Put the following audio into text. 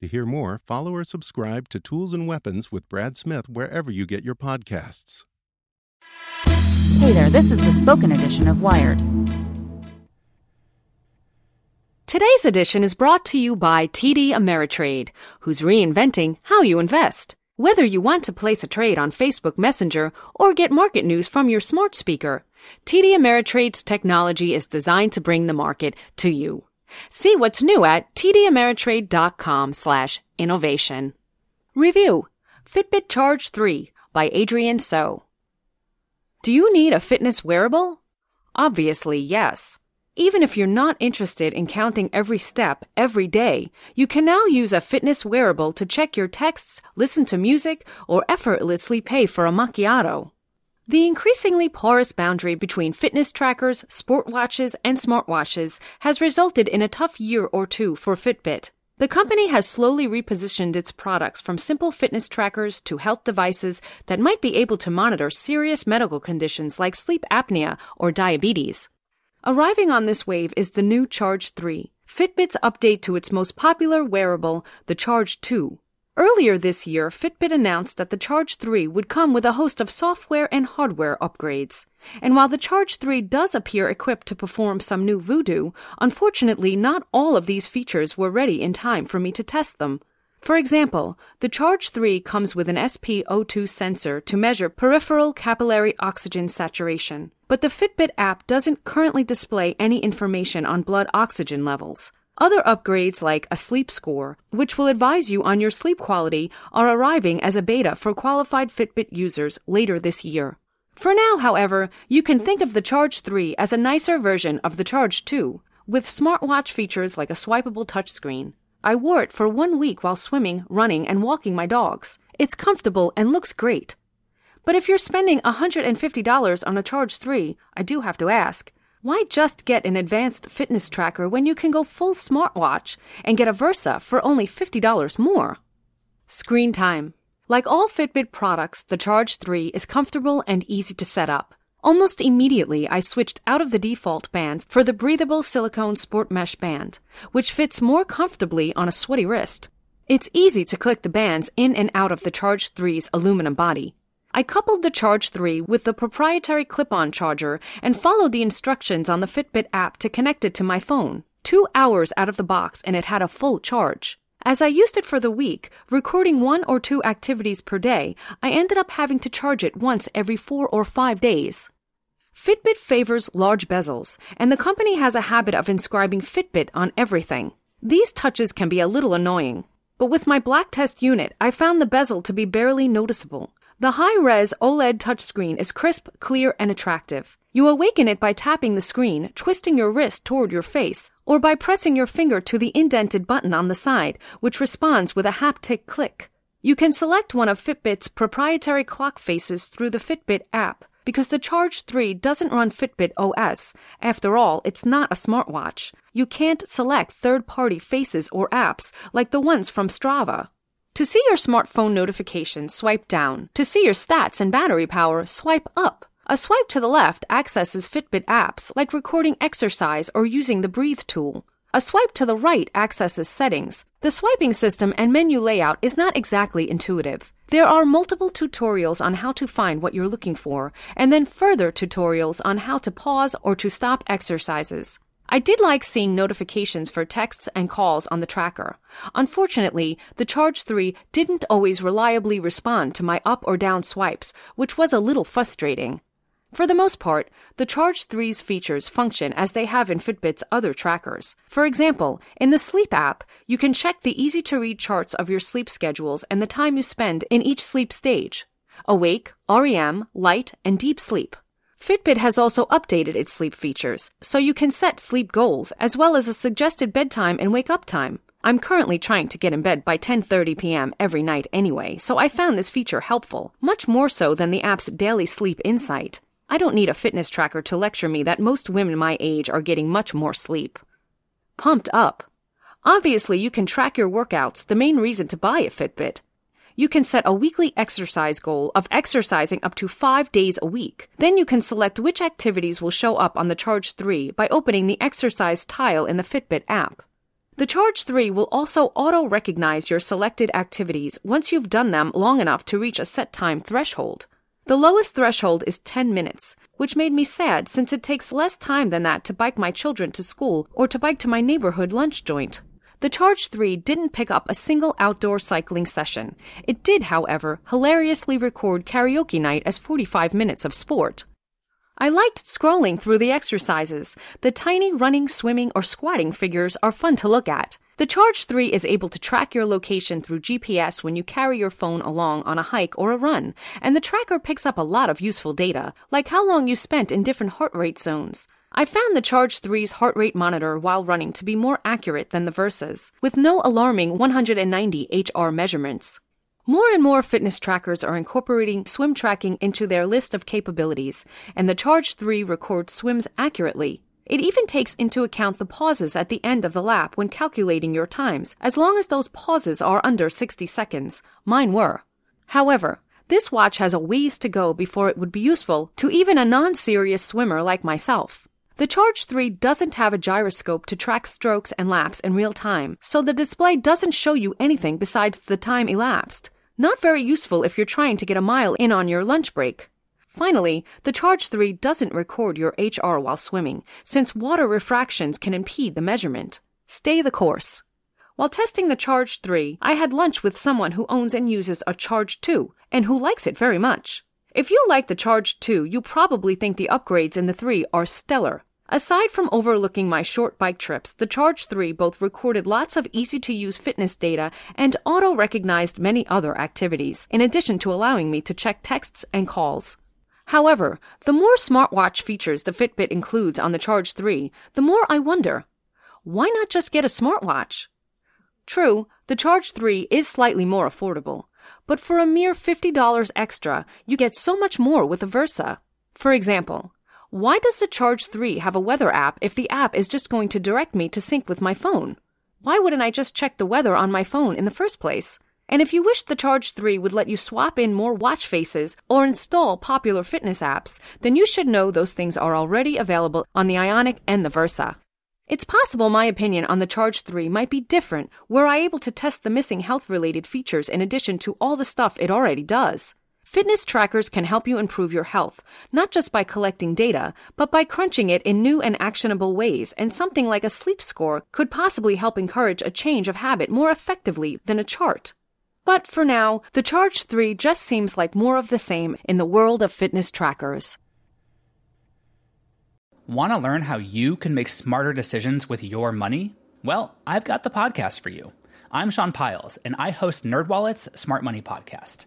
To hear more, follow or subscribe to Tools and Weapons with Brad Smith wherever you get your podcasts. Hey there, this is the spoken edition of Wired. Today's edition is brought to you by TD Ameritrade, who's reinventing how you invest. Whether you want to place a trade on Facebook Messenger or get market news from your smart speaker, TD Ameritrade's technology is designed to bring the market to you. See what's new at tdameritrade.com slash innovation. Review Fitbit Charge 3 by Adrienne So. Do you need a fitness wearable? Obviously, yes. Even if you're not interested in counting every step every day, you can now use a fitness wearable to check your texts, listen to music, or effortlessly pay for a macchiato. The increasingly porous boundary between fitness trackers, sport watches, and smartwatches has resulted in a tough year or two for Fitbit. The company has slowly repositioned its products from simple fitness trackers to health devices that might be able to monitor serious medical conditions like sleep apnea or diabetes. Arriving on this wave is the new Charge 3, Fitbit's update to its most popular wearable, the Charge 2. Earlier this year, Fitbit announced that the Charge 3 would come with a host of software and hardware upgrades. And while the Charge 3 does appear equipped to perform some new voodoo, unfortunately not all of these features were ready in time for me to test them. For example, the Charge 3 comes with an SpO2 sensor to measure peripheral capillary oxygen saturation, but the Fitbit app doesn't currently display any information on blood oxygen levels. Other upgrades like a sleep score, which will advise you on your sleep quality, are arriving as a beta for qualified Fitbit users later this year. For now, however, you can think of the Charge 3 as a nicer version of the Charge 2, with smartwatch features like a swipeable touchscreen. I wore it for one week while swimming, running, and walking my dogs. It's comfortable and looks great. But if you're spending $150 on a Charge 3, I do have to ask, why just get an advanced fitness tracker when you can go full smartwatch and get a Versa for only $50 more? Screen time. Like all Fitbit products, the Charge 3 is comfortable and easy to set up. Almost immediately, I switched out of the default band for the breathable silicone sport mesh band, which fits more comfortably on a sweaty wrist. It's easy to click the bands in and out of the Charge 3's aluminum body. I coupled the Charge 3 with the proprietary clip-on charger and followed the instructions on the Fitbit app to connect it to my phone. Two hours out of the box and it had a full charge. As I used it for the week, recording one or two activities per day, I ended up having to charge it once every four or five days. Fitbit favors large bezels, and the company has a habit of inscribing Fitbit on everything. These touches can be a little annoying, but with my black test unit, I found the bezel to be barely noticeable. The high-res OLED touchscreen is crisp, clear, and attractive. You awaken it by tapping the screen, twisting your wrist toward your face, or by pressing your finger to the indented button on the side, which responds with a haptic click. You can select one of Fitbit's proprietary clock faces through the Fitbit app because the Charge 3 doesn't run Fitbit OS. After all, it's not a smartwatch. You can't select third-party faces or apps like the ones from Strava. To see your smartphone notifications, swipe down. To see your stats and battery power, swipe up. A swipe to the left accesses Fitbit apps like recording exercise or using the Breathe tool. A swipe to the right accesses settings. The swiping system and menu layout is not exactly intuitive. There are multiple tutorials on how to find what you're looking for, and then further tutorials on how to pause or to stop exercises. I did like seeing notifications for texts and calls on the tracker. Unfortunately, the Charge 3 didn't always reliably respond to my up or down swipes, which was a little frustrating. For the most part, the Charge 3's features function as they have in Fitbit's other trackers. For example, in the Sleep app, you can check the easy to read charts of your sleep schedules and the time you spend in each sleep stage awake, REM, light, and deep sleep. Fitbit has also updated its sleep features, so you can set sleep goals as well as a suggested bedtime and wake up time. I'm currently trying to get in bed by 10:30 p.m. every night anyway, so I found this feature helpful, much more so than the app's daily sleep insight. I don't need a fitness tracker to lecture me that most women my age are getting much more sleep. Pumped up. Obviously, you can track your workouts, the main reason to buy a Fitbit. You can set a weekly exercise goal of exercising up to five days a week. Then you can select which activities will show up on the Charge 3 by opening the exercise tile in the Fitbit app. The Charge 3 will also auto recognize your selected activities once you've done them long enough to reach a set time threshold. The lowest threshold is 10 minutes, which made me sad since it takes less time than that to bike my children to school or to bike to my neighborhood lunch joint. The Charge 3 didn't pick up a single outdoor cycling session. It did, however, hilariously record karaoke night as 45 minutes of sport. I liked scrolling through the exercises. The tiny running, swimming, or squatting figures are fun to look at. The Charge 3 is able to track your location through GPS when you carry your phone along on a hike or a run, and the tracker picks up a lot of useful data, like how long you spent in different heart rate zones. I found the Charge 3's heart rate monitor while running to be more accurate than the Versa's, with no alarming 190 HR measurements. More and more fitness trackers are incorporating swim tracking into their list of capabilities, and the Charge 3 records swims accurately, it even takes into account the pauses at the end of the lap when calculating your times, as long as those pauses are under 60 seconds. Mine were. However, this watch has a ways to go before it would be useful to even a non serious swimmer like myself. The Charge 3 doesn't have a gyroscope to track strokes and laps in real time, so the display doesn't show you anything besides the time elapsed. Not very useful if you're trying to get a mile in on your lunch break. Finally, the Charge 3 doesn't record your HR while swimming, since water refractions can impede the measurement. Stay the course. While testing the Charge 3, I had lunch with someone who owns and uses a Charge 2, and who likes it very much. If you like the Charge 2, you probably think the upgrades in the 3 are stellar. Aside from overlooking my short bike trips, the Charge 3 both recorded lots of easy to use fitness data and auto recognized many other activities, in addition to allowing me to check texts and calls. However, the more smartwatch features the Fitbit includes on the Charge 3, the more I wonder why not just get a smartwatch? True, the Charge 3 is slightly more affordable, but for a mere $50 extra, you get so much more with the Versa. For example, why does the Charge 3 have a weather app if the app is just going to direct me to sync with my phone? Why wouldn't I just check the weather on my phone in the first place? And if you wish the Charge 3 would let you swap in more watch faces or install popular fitness apps, then you should know those things are already available on the Ionic and the Versa. It's possible my opinion on the Charge 3 might be different were I able to test the missing health related features in addition to all the stuff it already does. Fitness trackers can help you improve your health, not just by collecting data, but by crunching it in new and actionable ways, and something like a sleep score could possibly help encourage a change of habit more effectively than a chart. But for now, the Charge 3 just seems like more of the same in the world of fitness trackers. Want to learn how you can make smarter decisions with your money? Well, I've got the podcast for you. I'm Sean Pyles, and I host NerdWallet's Smart Money Podcast.